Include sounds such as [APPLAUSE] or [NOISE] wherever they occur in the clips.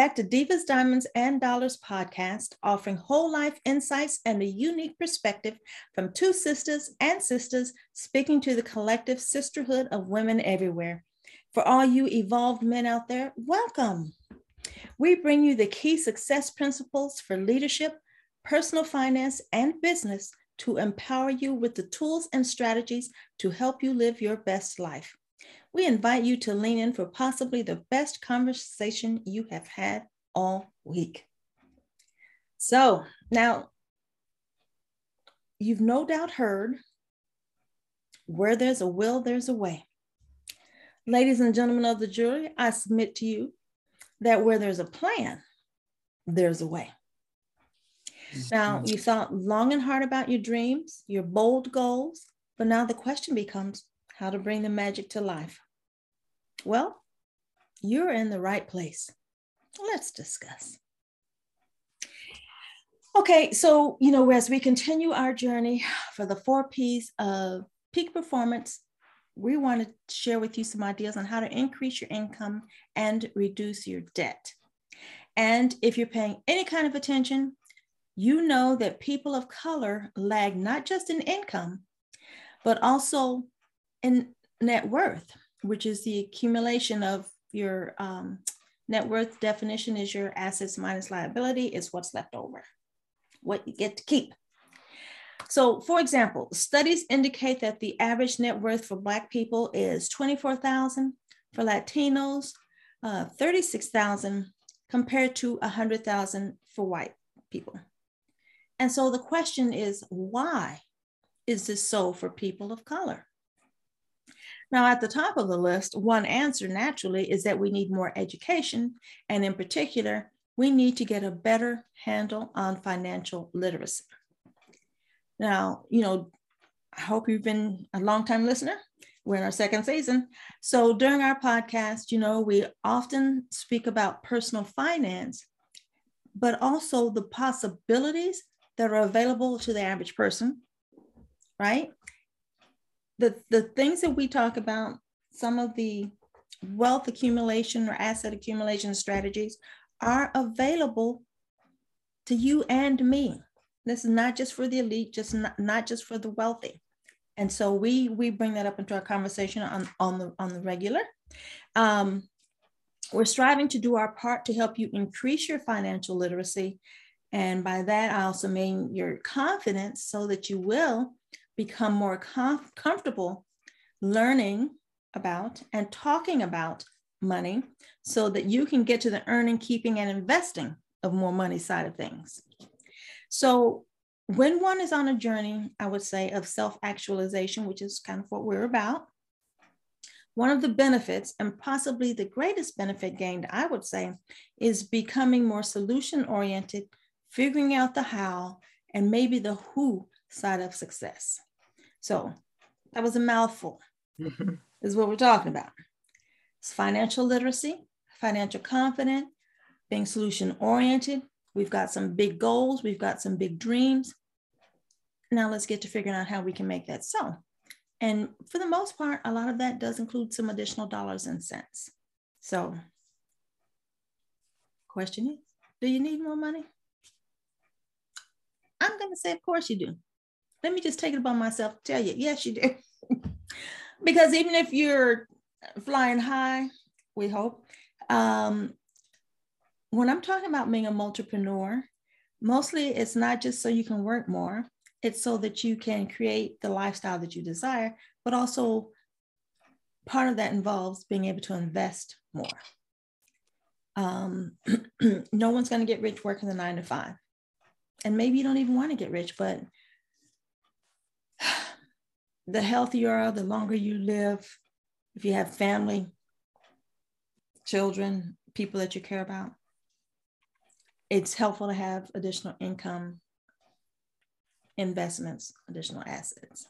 Back to Divas, Diamonds, and Dollars podcast, offering whole life insights and a unique perspective from two sisters and sisters speaking to the collective sisterhood of women everywhere. For all you evolved men out there, welcome. We bring you the key success principles for leadership, personal finance, and business to empower you with the tools and strategies to help you live your best life we invite you to lean in for possibly the best conversation you have had all week. So now, you've no doubt heard where there's a will, there's a way. Ladies and gentlemen of the jury, I submit to you that where there's a plan, there's a way. Now, mm-hmm. you thought long and hard about your dreams, your bold goals, but now the question becomes how to bring the magic to life. Well, you're in the right place. Let's discuss. Okay, so, you know, as we continue our journey for the four P's of peak performance, we want to share with you some ideas on how to increase your income and reduce your debt. And if you're paying any kind of attention, you know that people of color lag not just in income, but also and net worth, which is the accumulation of your um, net worth definition is your assets minus liability is what's left over, what you get to keep. So, for example, studies indicate that the average net worth for Black people is 24,000, for Latinos, uh, 36,000, compared to 100,000 for white people. And so the question is, why is this so for people of color? Now, at the top of the list, one answer naturally is that we need more education. And in particular, we need to get a better handle on financial literacy. Now, you know, I hope you've been a long-time listener. We're in our second season. So during our podcast, you know, we often speak about personal finance, but also the possibilities that are available to the average person, right? The, the things that we talk about, some of the wealth accumulation or asset accumulation strategies are available to you and me. This is not just for the elite, just not, not just for the wealthy. And so we we bring that up into our conversation on, on the on the regular. Um, we're striving to do our part to help you increase your financial literacy. And by that, I also mean your confidence so that you will become more com- comfortable learning about and talking about money so that you can get to the earning, keeping, and investing of more money side of things. So, when one is on a journey, I would say, of self actualization, which is kind of what we're about, one of the benefits, and possibly the greatest benefit gained, I would say, is becoming more solution oriented, figuring out the how, and maybe the who side of success. So that was a mouthful, mm-hmm. is what we're talking about. It's financial literacy, financial confident, being solution oriented. We've got some big goals, we've got some big dreams. Now let's get to figuring out how we can make that so. And for the most part, a lot of that does include some additional dollars and cents. So, question is do you need more money? I'm going to say, of course you do let me just take it upon myself to tell you, yes, you do. [LAUGHS] because even if you're flying high, we hope, um, when I'm talking about being a multipreneur, mostly it's not just so you can work more, it's so that you can create the lifestyle that you desire, but also part of that involves being able to invest more. Um, [CLEARS THROAT] no one's going to get rich working the nine to five. And maybe you don't even want to get rich, but the healthier you are, the longer you live. If you have family, children, people that you care about, it's helpful to have additional income, investments, additional assets.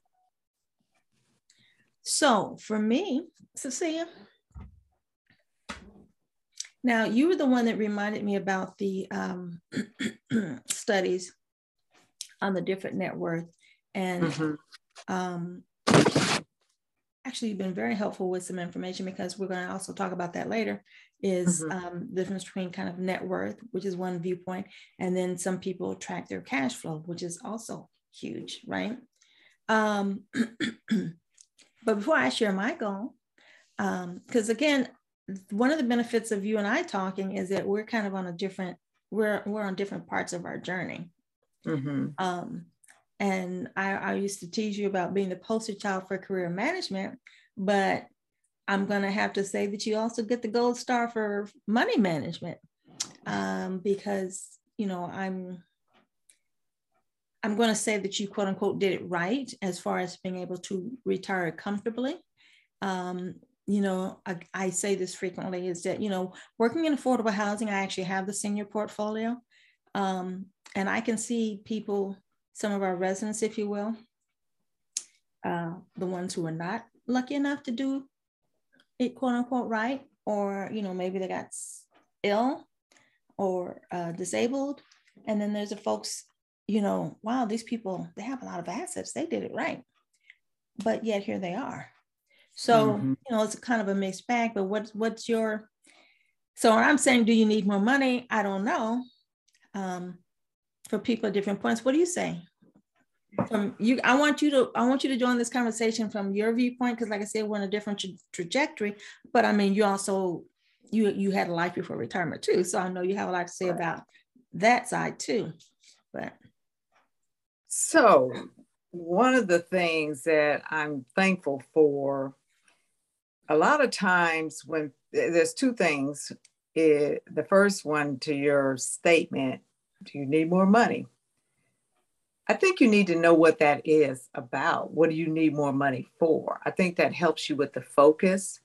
So for me, Cecilia, now you were the one that reminded me about the um, [CLEARS THROAT] studies on the different net worth and mm-hmm. um, actually been very helpful with some information because we're going to also talk about that later is mm-hmm. um, the difference between kind of net worth which is one viewpoint and then some people track their cash flow which is also huge right um, [CLEARS THROAT] but before i share my goal because um, again one of the benefits of you and i talking is that we're kind of on a different we're we're on different parts of our journey mm-hmm. And I, I used to tease you about being the poster child for career management, but I'm going to have to say that you also get the gold star for money management um, because, you know, I'm. I'm going to say that you quote unquote did it right as far as being able to retire comfortably. Um, you know, I, I, say this frequently is that, you know, working in affordable housing, I actually have the senior portfolio. Um, and I can see people some of our residents, if you will, uh, the ones who are not lucky enough to do it quote unquote right, or you know maybe they got ill or uh, disabled, and then there's the folks, you know, wow, these people they have a lot of assets, they did it right, but yet here they are. So mm-hmm. you know it's kind of a mixed bag. But what's what's your so I'm saying, do you need more money? I don't know. Um, for people at different points. What do you say? From you, I want you to I want you to join this conversation from your viewpoint because, like I said, we're on a different tra- trajectory. But I mean, you also you you had a life before retirement too, so I know you have a lot to say about that side too. But so one of the things that I'm thankful for, a lot of times when there's two things. It, the first one to your statement do you need more money? I think you need to know what that is about. What do you need more money for? I think that helps you with the focus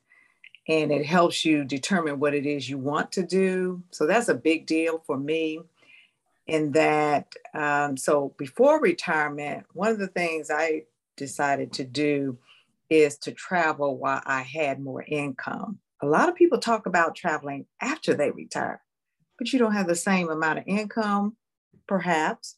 and it helps you determine what it is you want to do. So that's a big deal for me. In that, um, so before retirement, one of the things I decided to do is to travel while I had more income. A lot of people talk about traveling after they retire but you don't have the same amount of income, perhaps,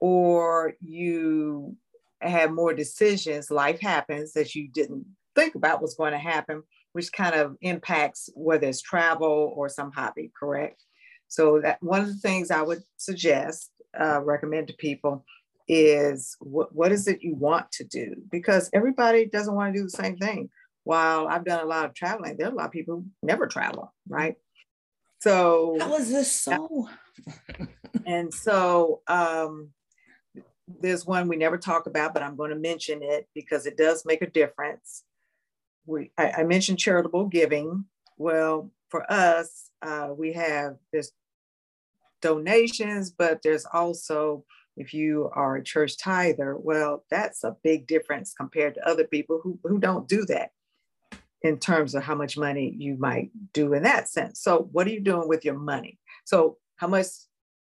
or you have more decisions, life happens that you didn't think about was going to happen, which kind of impacts whether it's travel or some hobby, correct? So that one of the things I would suggest, uh, recommend to people is what, what is it you want to do? Because everybody doesn't want to do the same thing. While I've done a lot of traveling, there are a lot of people who never travel, right? So how is this so? [LAUGHS] and so um, there's one we never talk about, but I'm going to mention it because it does make a difference. We I, I mentioned charitable giving. Well, for us, uh, we have this donations, but there's also if you are a church tither, well, that's a big difference compared to other people who, who don't do that in terms of how much money you might do in that sense. So, what are you doing with your money? So, how much?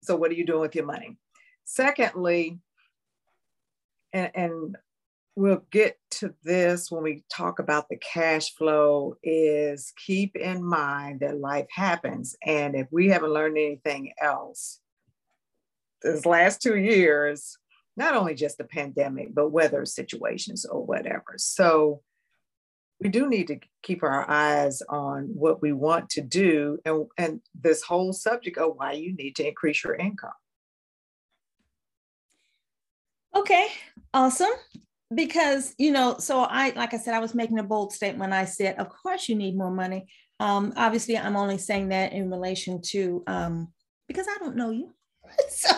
So, what are you doing with your money? Secondly, and, and we'll get to this when we talk about the cash flow, is keep in mind that life happens. And if we haven't learned anything else, this last two years, not only just the pandemic, but weather situations or whatever. So, we do need to keep our eyes on what we want to do and, and this whole subject of why you need to increase your income. Okay, awesome. Because, you know, so I, like I said, I was making a bold statement I said, of course you need more money. Um, obviously, I'm only saying that in relation to, um, because I don't know you. [LAUGHS] so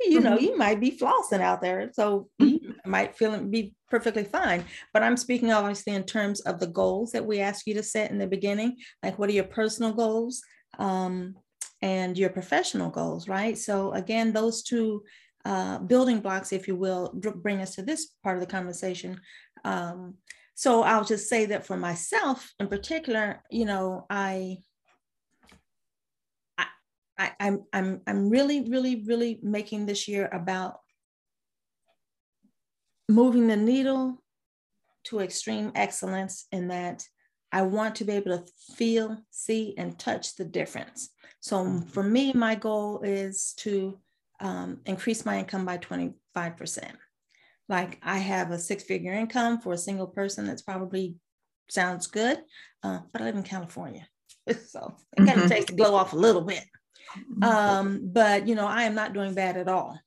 you know, mm-hmm. you might be flossing out there. So you mm-hmm. might feel be perfectly fine. But I'm speaking obviously in terms of the goals that we ask you to set in the beginning. Like what are your personal goals um, and your professional goals, right? So again, those two uh, building blocks, if you will, bring us to this part of the conversation. Um, so I'll just say that for myself in particular, you know, I I, I'm I'm I'm really, really, really making this year about moving the needle to extreme excellence in that I want to be able to feel, see, and touch the difference. So mm-hmm. for me, my goal is to um, increase my income by 25%. Like I have a six figure income for a single person that's probably sounds good, uh, but I live in California. [LAUGHS] so it kind of mm-hmm. takes the glow off a little bit. Um, but you know, I am not doing bad at all.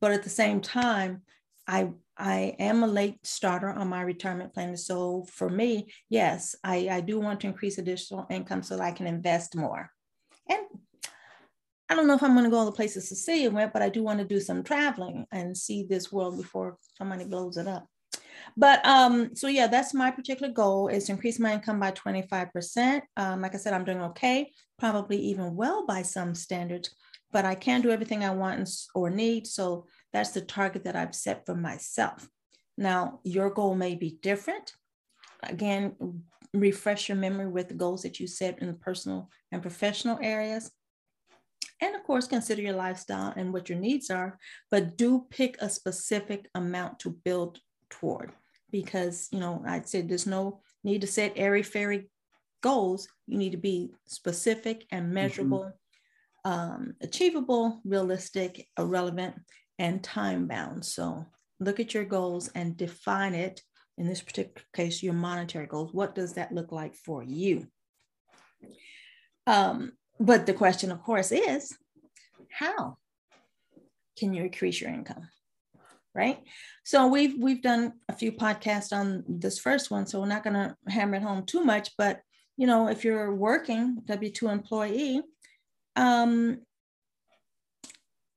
But at the same time, I I am a late starter on my retirement plan. So for me, yes, I, I do want to increase additional income so that I can invest more. And I don't know if I'm going to go all the places see it, but I do want to do some traveling and see this world before somebody blows it up. But um, so yeah, that's my particular goal is to increase my income by 25%. Um, like I said, I'm doing okay, probably even well by some standards, but I can't do everything I want or need. So that's the target that I've set for myself. Now, your goal may be different. Again, refresh your memory with the goals that you set in the personal and professional areas. And of course, consider your lifestyle and what your needs are, but do pick a specific amount to build toward because, you know, I said there's no need to set airy fairy goals. You need to be specific and mm-hmm. measurable, mm-hmm. um, achievable, realistic, irrelevant, and time bound. So look at your goals and define it. In this particular case, your monetary goals. What does that look like for you? Um, but the question, of course, is how can you increase your income? Right. So we've we've done a few podcasts on this first one, so we're not going to hammer it home too much. But you know, if you're working W two employee, um,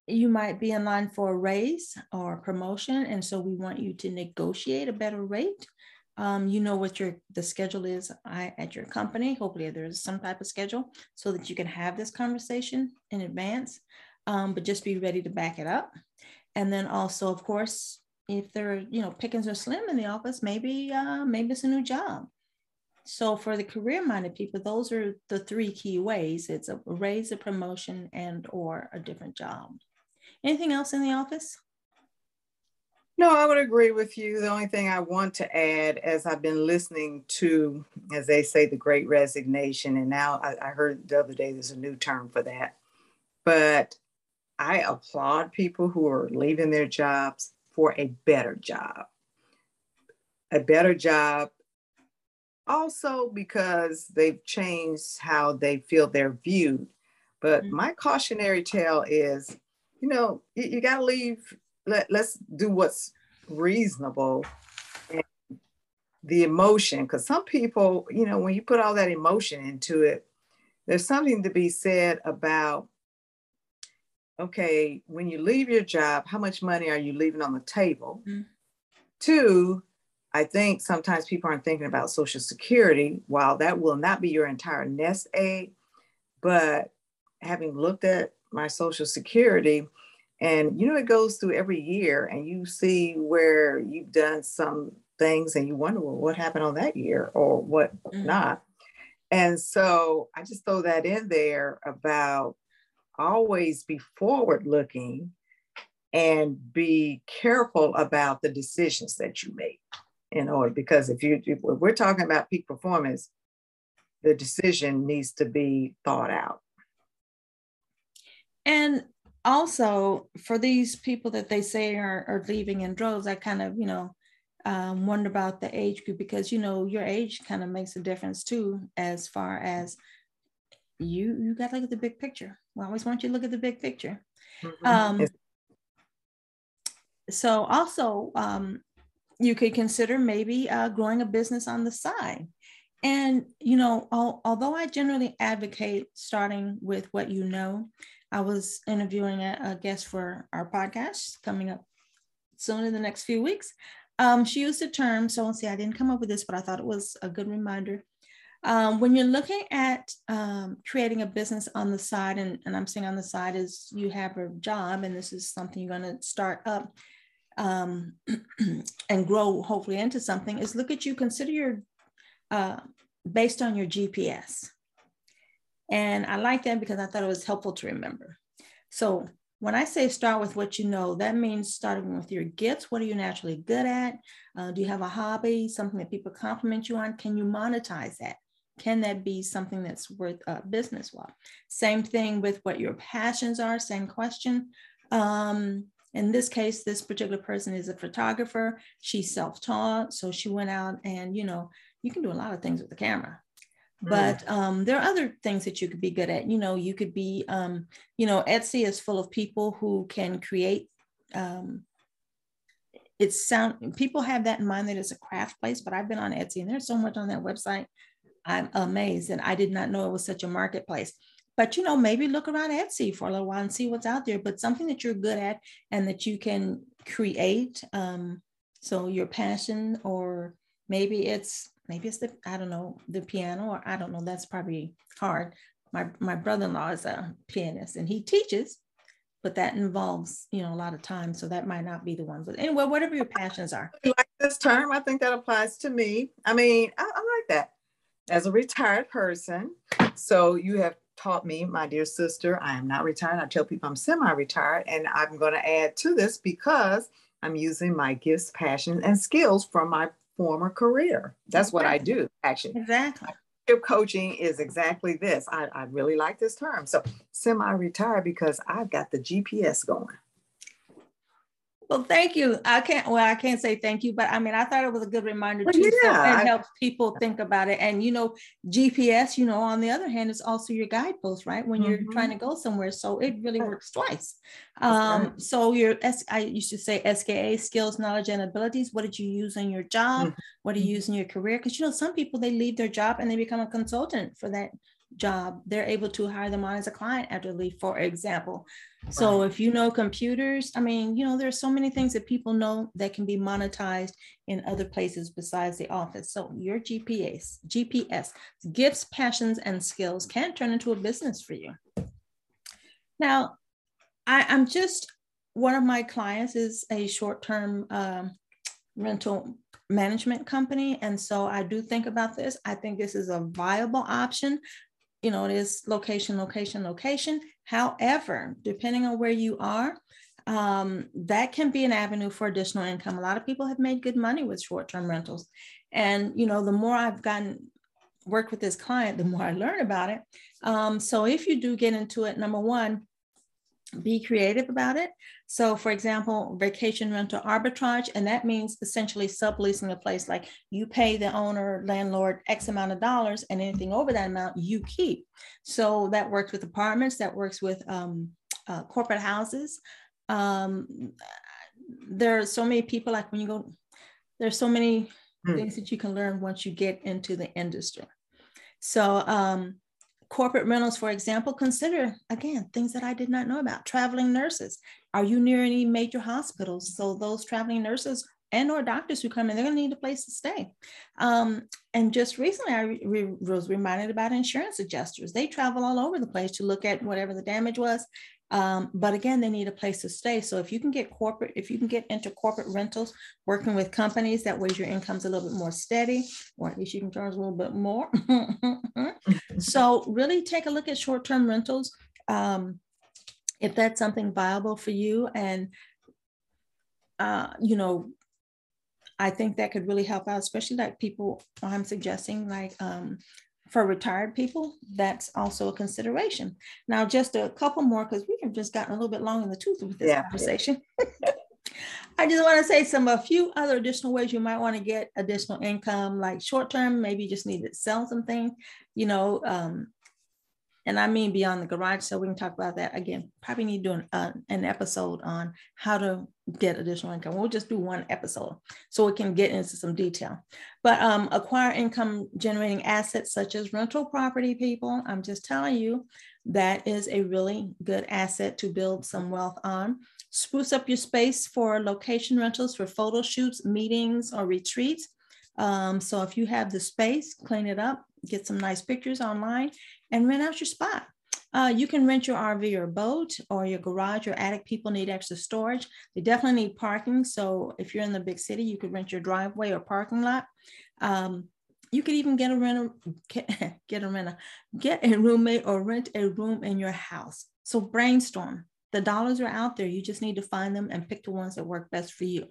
you might be in line for a raise or a promotion and so we want you to negotiate a better rate um, you know what your the schedule is I, at your company. Hopefully there's some type of schedule so that you can have this conversation in advance. Um, but just be ready to back it up. And then also of course if there you know pickings are slim in the office maybe uh, maybe it's a new job. So for the career minded people those are the three key ways. It's a raise a promotion and or a different job. Anything else in the office? No, I would agree with you. The only thing I want to add, as I've been listening to, as they say, the great resignation, and now I, I heard the other day there's a new term for that. But I applaud people who are leaving their jobs for a better job. A better job, also because they've changed how they feel they're viewed. But mm-hmm. my cautionary tale is you know, you, you got to leave. Let, let's do what's reasonable. And the emotion, because some people, you know, when you put all that emotion into it, there's something to be said about okay, when you leave your job, how much money are you leaving on the table? Mm-hmm. Two, I think sometimes people aren't thinking about Social Security. While that will not be your entire nest egg, but having looked at my social security and you know it goes through every year and you see where you've done some things and you wonder well what happened on that year or what mm-hmm. not and so i just throw that in there about always be forward looking and be careful about the decisions that you make in order because if you if we're talking about peak performance the decision needs to be thought out and also, for these people that they say are, are leaving in droves, I kind of, you know, um, wonder about the age group because, you know, your age kind of makes a difference too, as far as you you got to look at the big picture. We always want you to look at the big picture. Mm-hmm. Um, so also, um, you could consider maybe uh, growing a business on the side. And, you know, al- although I generally advocate starting with what you know, I was interviewing a, a guest for our podcast coming up soon in the next few weeks. Um, she used the term, so see, I didn't come up with this, but I thought it was a good reminder. Um, when you're looking at um, creating a business on the side, and, and, I'm saying on the side is you have a job and this is something you're going to start up um, [CLEARS THROAT] and grow hopefully into something, is look at you, consider your, uh, based on your GPS. And I like that because I thought it was helpful to remember. So when I say start with what you know, that means starting with your gifts. What are you naturally good at? Uh, do you have a hobby, something that people compliment you on? Can you monetize that? Can that be something that's worth uh, business while? Same thing with what your passions are, same question. Um, in this case, this particular person is a photographer. She's self-taught. So she went out and, you know, you can do a lot of things with the camera. Mm. But um, there are other things that you could be good at. You know, you could be, um, you know, Etsy is full of people who can create. Um, it's sound people have that in mind that it's a craft place, but I've been on Etsy and there's so much on that website. I'm amazed, and I did not know it was such a marketplace but you know maybe look around etsy for a little while and see what's out there but something that you're good at and that you can create um, so your passion or maybe it's maybe it's the i don't know the piano or i don't know that's probably hard. My my brother-in-law is a pianist and he teaches but that involves you know a lot of time so that might not be the one but anyway whatever your passions are. I like this term? I think that applies to me. I mean I, I like that. As a retired person so you have taught me, my dear sister, I am not retired. I tell people I'm semi retired, and I'm going to add to this because I'm using my gifts, passion, and skills from my former career. That's what I do, actually. Exactly. Coaching is exactly this. I, I really like this term. So, semi retired because I've got the GPS going. Well, thank you. I can't. Well, I can't say thank you, but I mean, I thought it was a good reminder well, too. Yeah, so it helps people think about it. And you know, GPS. You know, on the other hand, is also your guidepost, right? When you're mm-hmm. trying to go somewhere, so it really works twice. Um, right. So your S, I used to say SKA skills, knowledge, and abilities. What did you use in your job? Mm-hmm. What do you use in your career? Because you know, some people they leave their job and they become a consultant for that job, they're able to hire them on as a client after leave, for example. So if you know computers, I mean, you know, there's so many things that people know that can be monetized in other places besides the office. So your GPS, GPS, gifts, passions, and skills can turn into a business for you. Now, I, am just one of my clients is a short-term um, rental management company. And so I do think about this. I think this is a viable option you know, it is location, location, location. However, depending on where you are, um, that can be an avenue for additional income. A lot of people have made good money with short-term rentals. And, you know, the more I've gotten work with this client, the more I learn about it. Um, so if you do get into it, number one, be creative about it. So, for example, vacation rental arbitrage, and that means essentially subleasing a place like you pay the owner, landlord X amount of dollars, and anything over that amount you keep. So, that works with apartments, that works with um, uh, corporate houses. Um, there are so many people, like when you go, there's so many mm. things that you can learn once you get into the industry. So, um, corporate rentals, for example, consider again things that I did not know about. Traveling nurses. Are you near any major hospitals? So those traveling nurses and or doctors who come in, they're going to need a place to stay. Um, and just recently, I re- was reminded about insurance adjusters. They travel all over the place to look at whatever the damage was um, but again, they need a place to stay. So if you can get corporate, if you can get into corporate rentals, working with companies, that way your income's a little bit more steady, or at least you can charge a little bit more. [LAUGHS] so really take a look at short-term rentals. Um, if that's something viable for you and uh, you know, I think that could really help out, especially like people I'm suggesting, like um, for retired people, that's also a consideration. Now, just a couple more because we have just gotten a little bit long in the tooth with this yeah, conversation. Yeah. [LAUGHS] I just want to say some a few other additional ways you might want to get additional income, like short term, maybe you just need to sell something, you know, um, and I mean beyond the garage. So we can talk about that again. Probably need to do an, uh, an episode on how to get additional income. We'll just do one episode so we can get into some detail. But um, acquire income generating assets such as rental property, people. I'm just telling you that is a really good asset to build some wealth on. Spruce up your space for location rentals for photo shoots, meetings, or retreats. Um, so if you have the space, clean it up, get some nice pictures online, and rent out your spot. Uh, you can rent your RV or boat or your garage or attic. People need extra storage. They definitely need parking. So if you're in the big city, you could rent your driveway or parking lot. Um, you could even get a renter, get, [LAUGHS] get a renter, get a roommate or rent a room in your house. So brainstorm. The dollars are out there. You just need to find them and pick the ones that work best for you.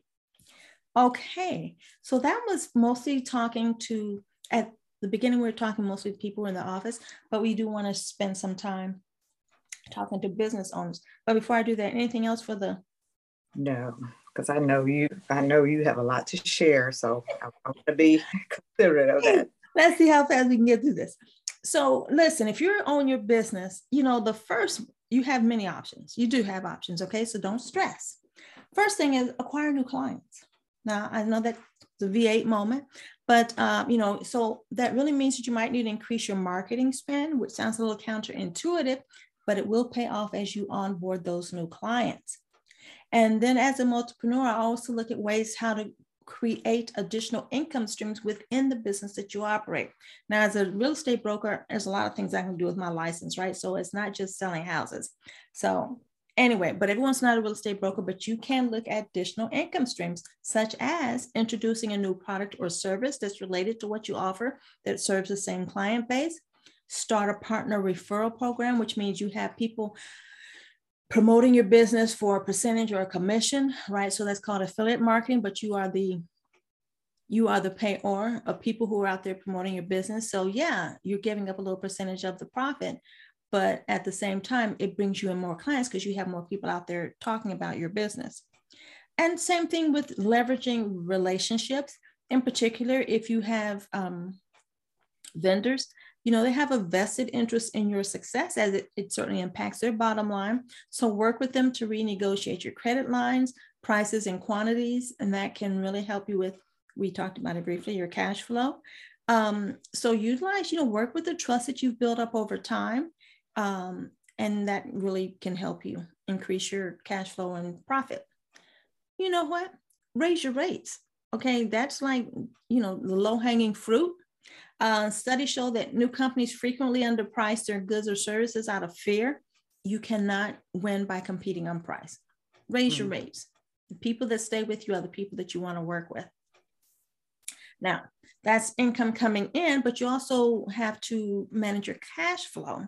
Okay, so that was mostly talking to at the beginning, we are talking mostly to people in the office, but we do want to spend some time talking to business owners. But before I do that, anything else for the No, because I know you. I know you have a lot to share, so I want to be [LAUGHS] considerate of that. Let's see how fast we can get through this. So, listen, if you're on your business, you know the first you have many options. You do have options, okay? So don't stress. First thing is acquire new clients. Now I know that the V8 moment, but um, you know, so that really means that you might need to increase your marketing spend, which sounds a little counterintuitive, but it will pay off as you onboard those new clients. And then as a entrepreneur, I also look at ways how to create additional income streams within the business that you operate. Now, as a real estate broker, there's a lot of things I can do with my license, right? So it's not just selling houses. So anyway, but everyone's not a real estate broker, but you can look at additional income streams, such as introducing a new product or service that's related to what you offer that serves the same client base. Start a partner referral program, which means you have people promoting your business for a percentage or a commission, right? So that's called affiliate marketing, but you are the you are the payor of people who are out there promoting your business. So yeah, you're giving up a little percentage of the profit, but at the same time, it brings you in more clients because you have more people out there talking about your business. And same thing with leveraging relationships. In particular, if you have um, vendors you know, they have a vested interest in your success as it, it certainly impacts their bottom line. So work with them to renegotiate your credit lines, prices, and quantities. And that can really help you with, we talked about it briefly, your cash flow. Um, so utilize, you know, work with the trust that you've built up over time. Um, and that really can help you increase your cash flow and profit. You know what? Raise your rates. Okay, that's like, you know, the low hanging fruit uh, studies show that new companies frequently underprice their goods or services out of fear. You cannot win by competing on price. Raise mm. your hmm. rates. The people that stay with you are the people that you want to work with. Now, that's income coming in, but you also have to manage your cash flow,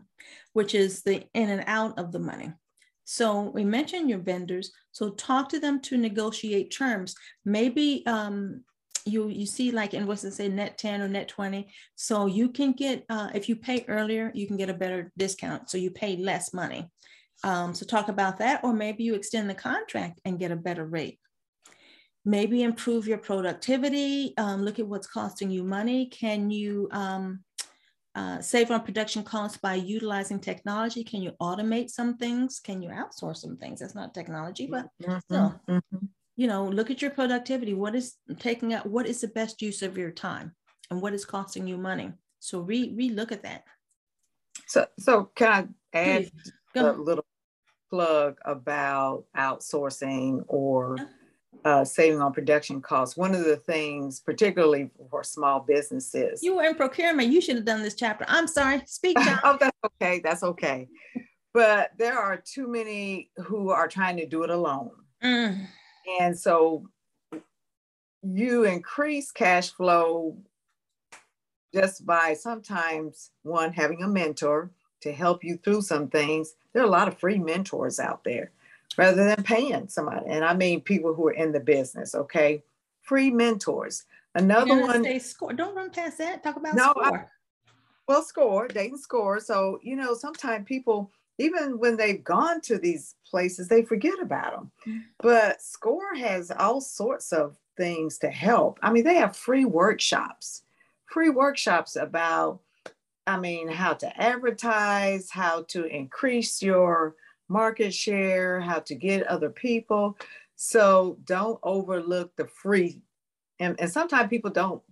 which is the in and out of the money. So we mentioned your vendors. So talk to them to negotiate terms. Maybe um, you you see like invoices say net 10 or net 20 so you can get uh, if you pay earlier you can get a better discount so you pay less money um, so talk about that or maybe you extend the contract and get a better rate maybe improve your productivity um, look at what's costing you money. Can you um, uh, save on production costs by utilizing technology? Can you automate some things? Can you outsource some things? That's not technology but mm-hmm, still mm-hmm. you know, look at your productivity. What is taking out, what is the best use of your time? And what is costing you money? So re re-look at that. So so can I add a little plug about outsourcing or uh, saving on production costs. One of the things, particularly for small businesses. You were in procurement. You should have done this chapter. I'm sorry. Speak. [LAUGHS] oh, that's okay. That's okay. But there are too many who are trying to do it alone. Mm. And so you increase cash flow just by sometimes one having a mentor to help you through some things. There are a lot of free mentors out there rather than paying somebody. And I mean people who are in the business, okay? Free mentors. Another one. Score. Don't run past that. Talk about no, score. I, well, score, Dayton score. So, you know, sometimes people even when they've gone to these places, they forget about them. Mm-hmm. But SCORE has all sorts of things to help. I mean, they have free workshops, free workshops about, I mean, how to advertise, how to increase your market share, how to get other people. So don't overlook the free. And, and sometimes people don't,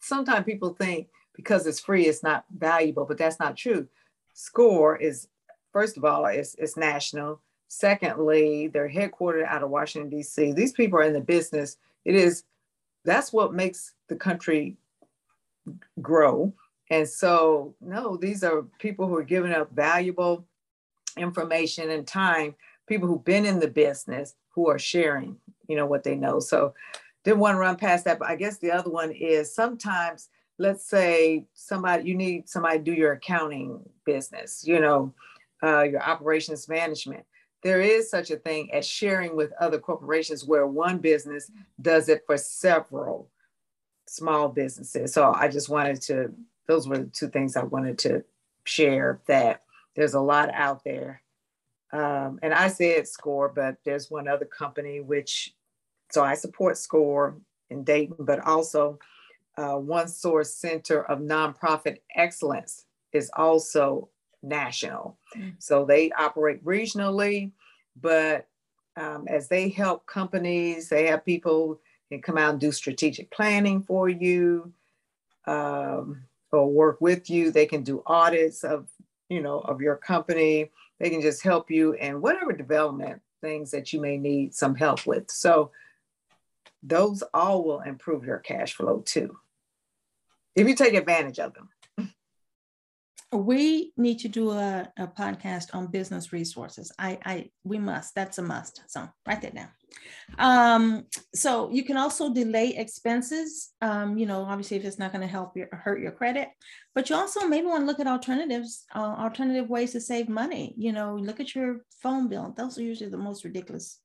sometimes people think because it's free, it's not valuable, but that's not true. SCORE is first of all, it's, it's national. Secondly, they're headquartered out of Washington, D.C. These people are in the business. It is, that's what makes the country grow. And so, no, these are people who are giving up valuable information and time, people who've been in the business who are sharing, you know, what they know. So, didn't want to run past that. But I guess the other one is sometimes, let's say somebody, you need somebody to do your accounting business, you know, uh, your operations management. There is such a thing as sharing with other corporations where one business does it for several small businesses. So I just wanted to, those were the two things I wanted to share that there's a lot out there um, and I said SCORE, but there's one other company which, so I support SCORE in Dayton, but also uh, One Source Center of Nonprofit Excellence is also national. Mm-hmm. So they operate regionally, but um, as they help companies, they have people can come out and do strategic planning for you um, or work with you. They can do audits of, you know, of your company. They can just help you in whatever development things that you may need some help with. So those all will improve your cash flow too, if you take advantage of them we need to do a, a podcast on business resources. I, I, we must. That's a must. So write that down. Um, so you can also delay expenses. Um, you know, obviously, if it's not going to help you hurt your credit, but you also maybe want to look at alternatives, uh, alternative ways to save money. You know, look at your phone bill. Those are usually the most ridiculous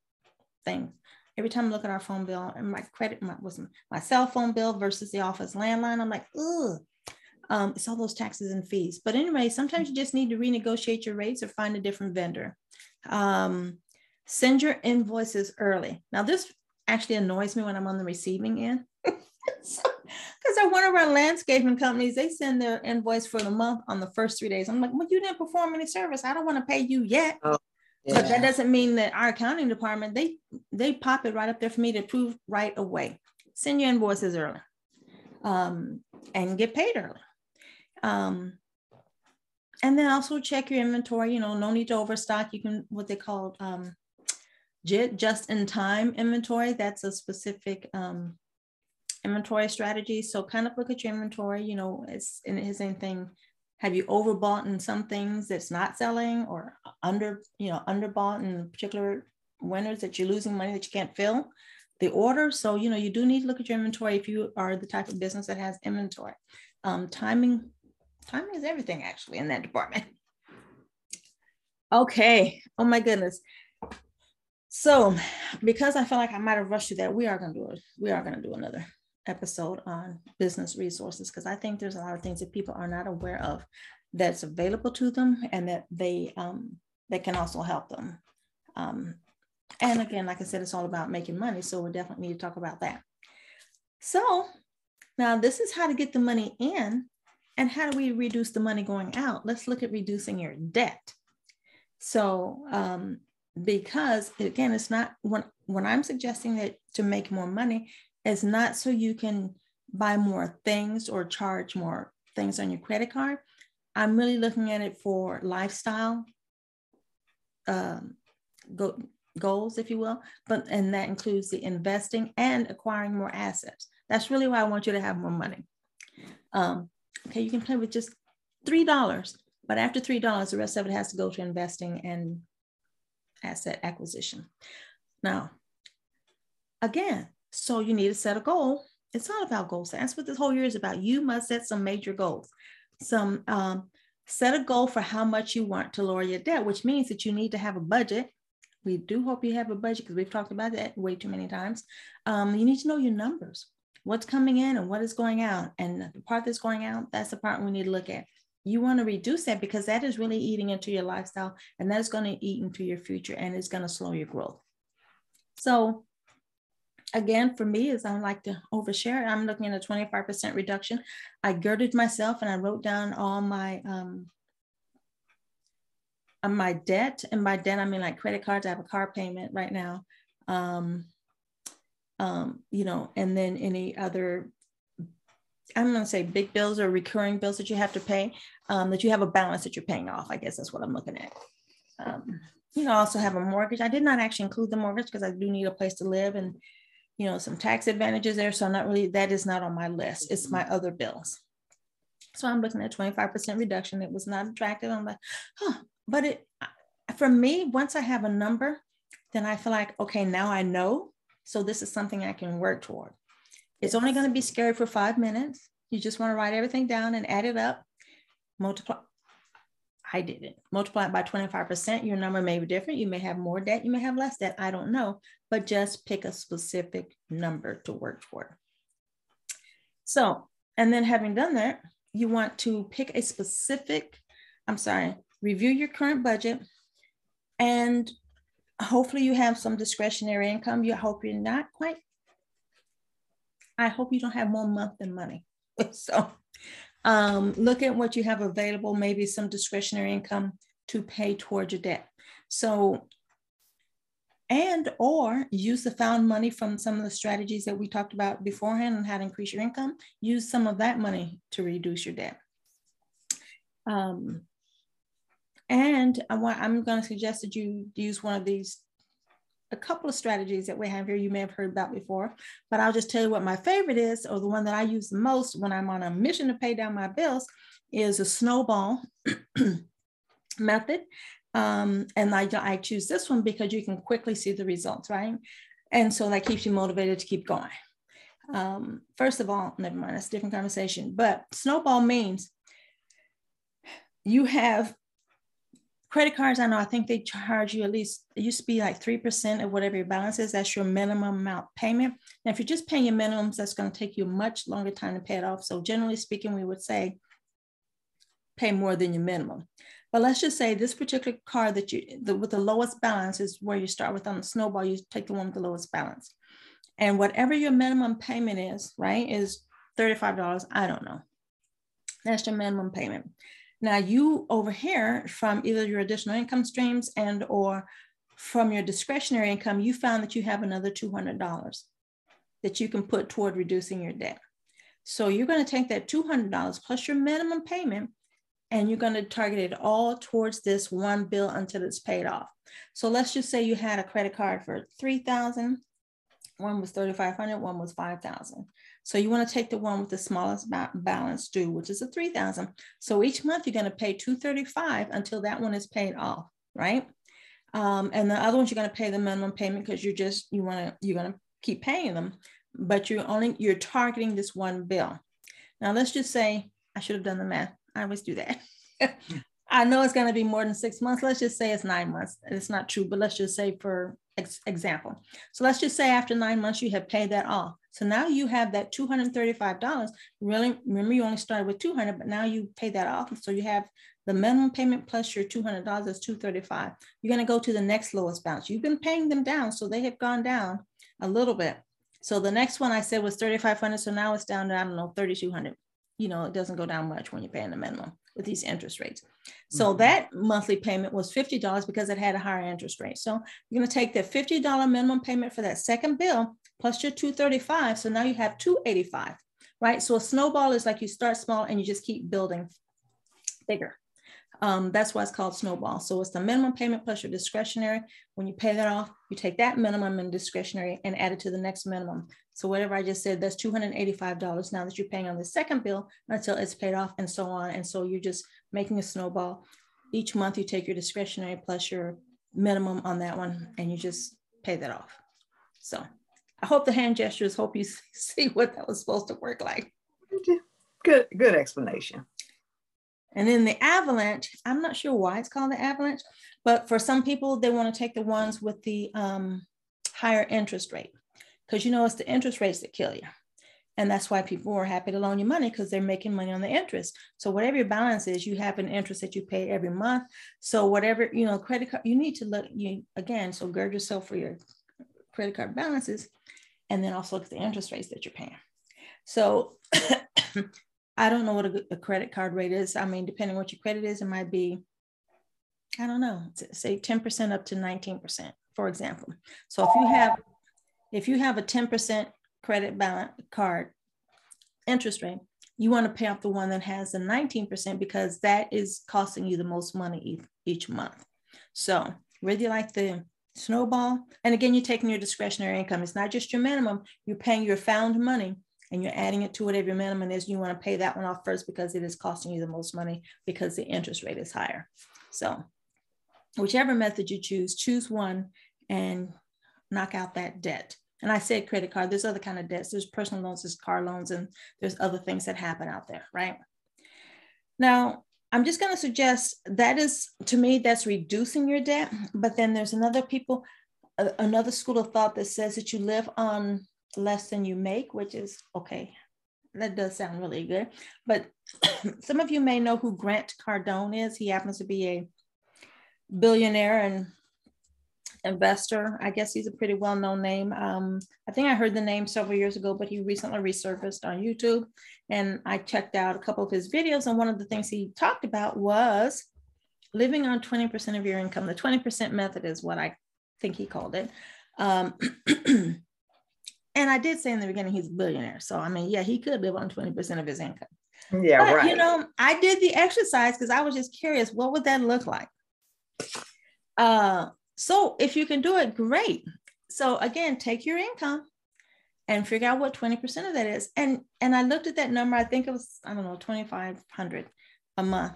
things. Every time I look at our phone bill and my credit my, was my cell phone bill versus the office landline, I'm like, ugh um, it's all those taxes and fees. But anyway, sometimes you just need to renegotiate your rates or find a different vendor. Um, send your invoices early. Now, this actually annoys me when I'm on the receiving end. Because at one of our landscaping companies, they send their invoice for the month on the first three days. I'm like, well, you didn't perform any service. I don't want to pay you yet. Oh, yeah. But that doesn't mean that our accounting department, they they pop it right up there for me to approve right away. Send your invoices early um, and get paid early. Um, and then also check your inventory, you know, no need to overstock. You can, what they call um, just in time inventory. That's a specific um, inventory strategy. So kind of look at your inventory, you know, it's, and is anything, have you overbought in some things that's not selling or under, you know, underbought in particular winners that you're losing money that you can't fill the order. So, you know, you do need to look at your inventory if you are the type of business that has inventory. Um, timing timing is everything actually in that department. Okay. Oh my goodness. So, because I feel like I might have rushed you that, we are going to do it. We are going to do another episode on business resources because I think there's a lot of things that people are not aware of that's available to them and that they um, that can also help them. Um, and again, like I said, it's all about making money, so we definitely need to talk about that. So now this is how to get the money in and how do we reduce the money going out? Let's look at reducing your debt. So, um, because again, it's not when when I'm suggesting that to make more money, it's not so you can buy more things or charge more things on your credit card. I'm really looking at it for lifestyle um, go, goals, if you will, but and that includes the investing and acquiring more assets. That's really why I want you to have more money. Um, Okay, you can play with just $3, but after $3, the rest of it has to go to investing and asset acquisition. Now, again, so you need to set a goal. It's all about goals. That's what this whole year is about. You must set some major goals. Some um, set a goal for how much you want to lower your debt, which means that you need to have a budget. We do hope you have a budget because we've talked about that way too many times. Um, you need to know your numbers what's coming in and what is going out. And the part that's going out, that's the part we need to look at. You want to reduce that because that is really eating into your lifestyle and that's going to eat into your future and it's going to slow your growth. So again, for me, as I don't like to overshare, I'm looking at a 25% reduction. I girded myself and I wrote down all my um, my debt. And by debt, I mean like credit cards. I have a car payment right now. Um, um, you know, and then any other, I'm going to say big bills or recurring bills that you have to pay, um, that you have a balance that you're paying off. I guess that's what I'm looking at. Um, you know, also have a mortgage. I did not actually include the mortgage because I do need a place to live and, you know, some tax advantages there. So I'm not really, that is not on my list. It's my other bills. So I'm looking at 25% reduction. It was not attractive. I'm like, huh. But it, for me, once I have a number, then I feel like, okay, now I know so this is something I can work toward. It's only going to be scary for five minutes. You just want to write everything down and add it up, multiply. I did it. Multiply it by 25%. Your number may be different. You may have more debt. You may have less debt. I don't know. But just pick a specific number to work toward. So, and then having done that, you want to pick a specific, I'm sorry, review your current budget And hopefully you have some discretionary income. You hope you're not quite. I hope you don't have more month than money. [LAUGHS] so um, look at what you have available, maybe some discretionary income to pay towards your debt. So, and or use the found money from some of the strategies that we talked about beforehand on how to increase your income. Use some of that money to reduce your debt. Um, and I'm going to suggest that you use one of these, a couple of strategies that we have here you may have heard about before, but I'll just tell you what my favorite is, or the one that I use the most when I'm on a mission to pay down my bills is a snowball [CLEARS THROAT] method. Um, and I, I choose this one because you can quickly see the results, right? And so that keeps you motivated to keep going. Um, first of all, never mind, that's a different conversation, but snowball means you have credit cards, I know, I think they charge you at least, it used to be like 3% of whatever your balance is. That's your minimum amount payment. Now, if you're just paying your minimums, that's going to take you a much longer time to pay it off. So generally speaking, we would say pay more than your minimum. But let's just say this particular card that you, the, with the lowest balance is where you start with on the snowball, you take the one with the lowest balance. And whatever your minimum payment is, right, is $35. I don't know. That's your minimum payment. Now you over here from either your additional income streams and or from your discretionary income, you found that you have another $200 that you can put toward reducing your debt. So you're going to take that $200 plus your minimum payment and you're going to target it all towards this one bill until it's paid off. So let's just say you had a credit card for 3000 one was 3500 one was 5000 so you want to take the one with the smallest ba balance due, which is a 3000. So each month you're going to pay 235 until that one is paid off, right? Um, and the other ones you're going to pay the minimum payment because you're just you want to you're going to keep paying them, but you're only you're targeting this one bill. Now let's just say I should have done the math. I always do that. [LAUGHS] I know it's going to be more than six months. Let's just say it's nine months. It's not true, but let's just say for ex example. So let's just say after nine months, you have paid that off. So now you have that $235. Really, remember you only started with 200, but now you pay that off. So you have the minimum payment plus your $200, that's 235. You're gonna go to the next lowest balance. You've been paying them down, so they have gone down a little bit. So the next one I said was 3,500, so now it's down to, I don't know, 3,200. You know, it doesn't go down much when you're paying the minimum with these interest rates. So mm-hmm. that monthly payment was $50 because it had a higher interest rate. So you're going to take the $50 minimum payment for that second bill plus your 235. So now you have 285, right? So a snowball is like you start small and you just keep building bigger. Um, that's why it's called snowball. So it's the minimum payment plus your discretionary. When you pay that off, you take that minimum and discretionary and add it to the next minimum. So whatever I just said, that's $285 now that you're paying on the second bill until it's paid off and so on. And so you're just making a snowball. Each month you take your discretionary plus your minimum on that one and you just pay that off. So I hope the hand gestures, hope you [LAUGHS] see what that was supposed to work like. Good, good explanation. And then the avalanche, I'm not sure why it's called the avalanche, but for some people, they want to take the ones with the um, higher interest rate because you know it's the interest rates that kill you. And that's why people are happy to loan you money because they're making money on the interest. So whatever your balance is, you have an interest that you pay every month. So whatever, you know, credit card, you need to look you again, so gird yourself for your credit card balances and then also look at the interest rates that you're paying. So [COUGHS] I don't know what a, a, credit card rate is. I mean, depending what your credit is, it might be, I don't know, say 10% up to 19%, for example. So if you have if you have a 10% credit balance card interest rate, you want to pay off the one that has the 19% because that is costing you the most money each month. So whether you like the snowball, and again, you're taking your discretionary income. It's not just your minimum, you're paying your found money and you're adding it to whatever your minimum is. You want to pay that one off first because it is costing you the most money because the interest rate is higher. So whichever method you choose, choose one and knock out that debt. And I said credit card, there's other kind of debts. There's personal loans, there's car loans, and there's other things that happen out there, right? Now, I'm just going to suggest that is, to me, that's reducing your debt. But then there's another people, uh, another school of thought that says that you live on less than you make, which is okay. That does sound really good. But [COUGHS] some of you may know who Grant Cardone is. He happens to be a billionaire and investor. I guess he's a pretty well known name. Um, I think I heard the name several years ago, but he recently resurfaced on YouTube. And I checked out a couple of his videos. And one of the things he talked about was living on 20% of your income. The 20% method is what I think he called it. Um, [CLEARS THROAT] and I did say in the beginning he's a billionaire. So, I mean, yeah, he could live on 20% of his income. Yeah, but, right. You know, I did the exercise because I was just curious what would that look like? Uh, so if you can do it, great. So again, take your income and figure out what 20% of that is. And and I looked at that number, I think it was, I don't know, 2,500 a month.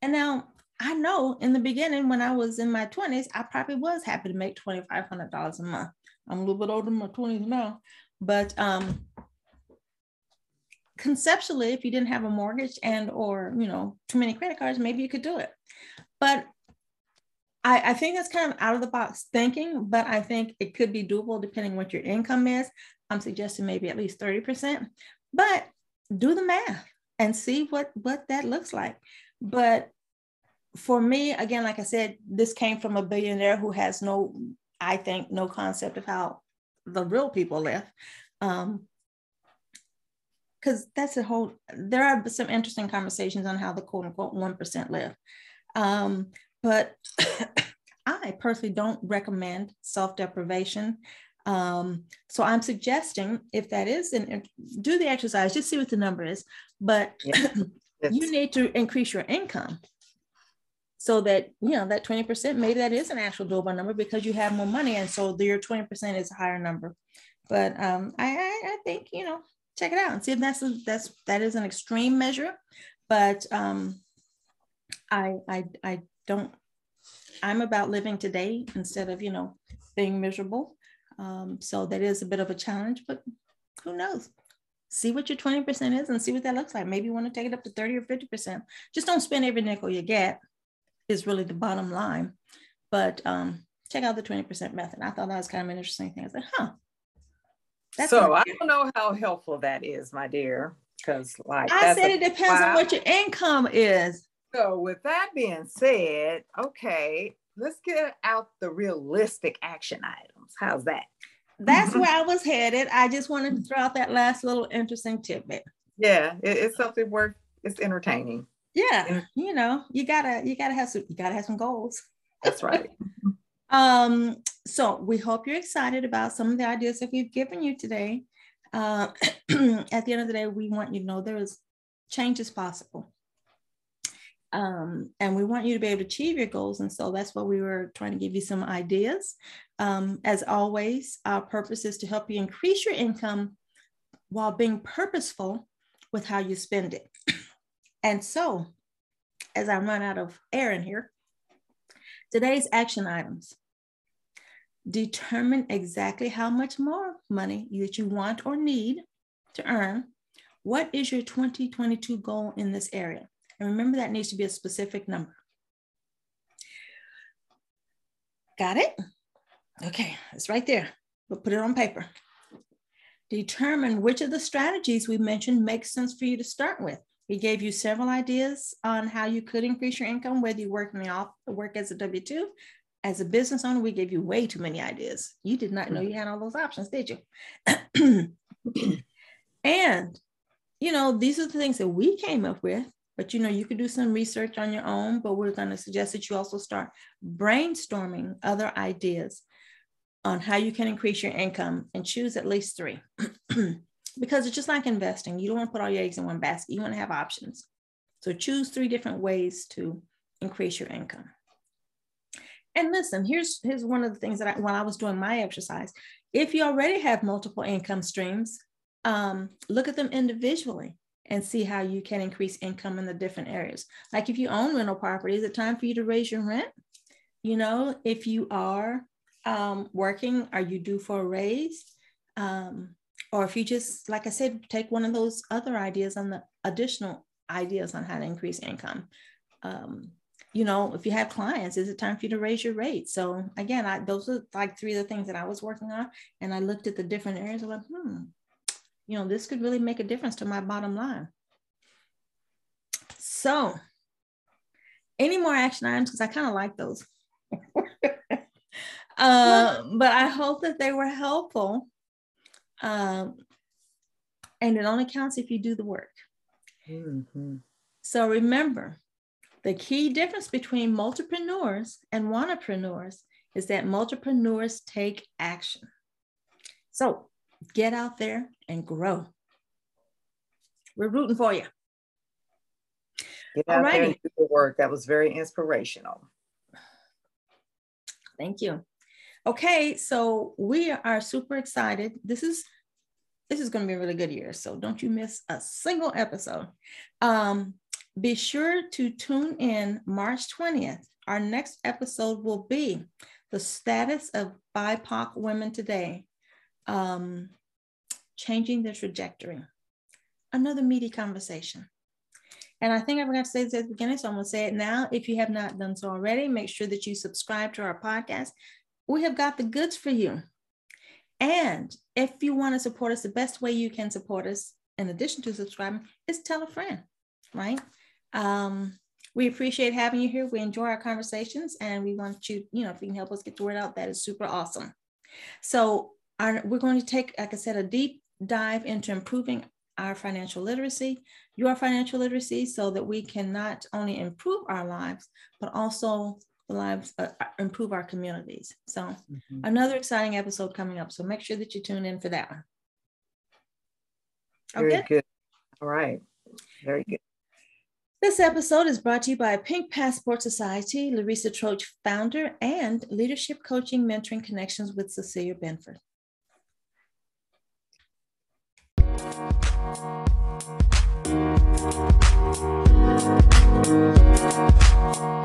And now I know in the beginning when I was in my 20s, I probably was happy to make $2,500 a month. I'm a little bit older in my 20s now, but um, conceptually, if you didn't have a mortgage and or you know too many credit cards, maybe you could do it. But I, I think that's kind of out of the box thinking, but I think it could be doable depending what your income is. I'm suggesting maybe at least 30%, but do the math and see what, what that looks like. But for me, again, like I said, this came from a billionaire who has no, I think, no concept of how the real people live. Um, because that's a whole there are some interesting conversations on how the quote unquote 1% live um, but [COUGHS] I personally don't recommend self deprivation. Um, so I'm suggesting if that is, and do the exercise, just see what the number is. But yeah. [COUGHS] you need to increase your income so that you know that 20% maybe that is an actual doable number because you have more money and so your 20% is a higher number but um, I, I, I think you know check it out and see if that's a, that's that is an extreme measure but um, I, I I don't I'm about living today instead of, you know, being miserable. Um, so that is a bit of a challenge, but who knows? See what your 20% is and see what that looks like. Maybe you want to take it up to 30 or 50%. Just don't spend every nickel you get, is really the bottom line. But um, check out the 20% method. I thought that was kind of an interesting thing. I was like, huh. That's so I don't know how helpful that is, my dear. Because like I said, it depends on what your income is. So, with that being said, okay, let's get out the realistic action items. How's that? That's [LAUGHS] where I was headed. I just wanted to throw out that last little interesting tidbit. Yeah, it, it's something worth. It's entertaining. Yeah, you know, you gotta you gotta have some you gotta have some goals. That's right. [LAUGHS] [LAUGHS] um, so we hope you're excited about some of the ideas that we've given you today. Uh, [CLEARS THROAT] at the end of the day, we want you to know there is change is possible. Um, and we want you to be able to achieve your goals. And so that's why we were trying to give you some ideas. Um, as always, our purpose is to help you increase your income while being purposeful with how you spend it. [CLEARS THROAT] And so, as I run out of air in here, today's action items determine exactly how much more money that you want or need to earn. What is your 2022 goal in this area? And remember that needs to be a specific number. Got it? Okay, it's right there. We'll put it on paper. Determine which of the strategies we mentioned makes sense for you to start with. We gave you several ideas on how you could increase your income, whether you work in the office, work as a W-2. As a business owner, we gave you way too many ideas. You did not know you had all those options, did you? [CLEARS THROAT] and, you know, these are the things that we came up with but you know, you could do some research on your own, but we're going to suggest that you also start brainstorming other ideas on how you can increase your income and choose at least three. [CLEARS THROAT] because it's just like investing. You don't want to put all your eggs in one basket. You want to have options. So choose three different ways to increase your income. And listen, here's here's one of the things that I, when I was doing my exercise, if you already have multiple income streams, um, look at them individually and see how you can increase income in the different areas. Like if you own rental property, is it time for you to raise your rent? You know, if you are um, working, are you due for a raise? Um, or if you just, like I said, take one of those other ideas on the additional ideas on how to increase income. Um, you know, if you have clients, is it time for you to raise your rate? So again, I, those are like three of the things that I was working on. And I looked at the different areas. I'm like, hmm, you know, this could really make a difference to my bottom line. So, any more action items? Because I kind of like those. [LAUGHS] uh, but I hope that they were helpful. Um, and it only counts if you do the work. Mm-hmm. So remember, the key difference between multipreneurs and wannapreneurs is that multipreneurs take action. So get out there and grow. We're rooting for you. Get out Alrighty. there and do the work. That was very inspirational. Thank you. Okay, so we are super excited. This is this is going to be a really good year, so don't you miss a single episode. Um, be sure to tune in March 20th. Our next episode will be the status of BIPOC women today, um, changing the trajectory. Another meaty conversation. And I think I forgot to say this at the beginning, so I'm going to say it now. If you have not done so already, make sure that you subscribe to our podcast. We have got the goods for you. And if you want to support us, the best way you can support us, in addition to subscribing, is tell a friend, right? Um, we appreciate having you here. We enjoy our conversations, and we want you, you know, if you can help us get the word out, that is super awesome. So, our, we're going to take, like I said, a deep dive into improving our financial literacy, your financial literacy, so that we can not only improve our lives, but also the lives, uh, uh, improve our communities. So, mm-hmm. another exciting episode coming up. So, make sure that you tune in for that one. Okay? Very good. All right. Very good. This episode is brought to you by Pink Passport Society, Larissa Troach, founder, and Leadership Coaching Mentoring Connections with Cecilia Benford. Thank you.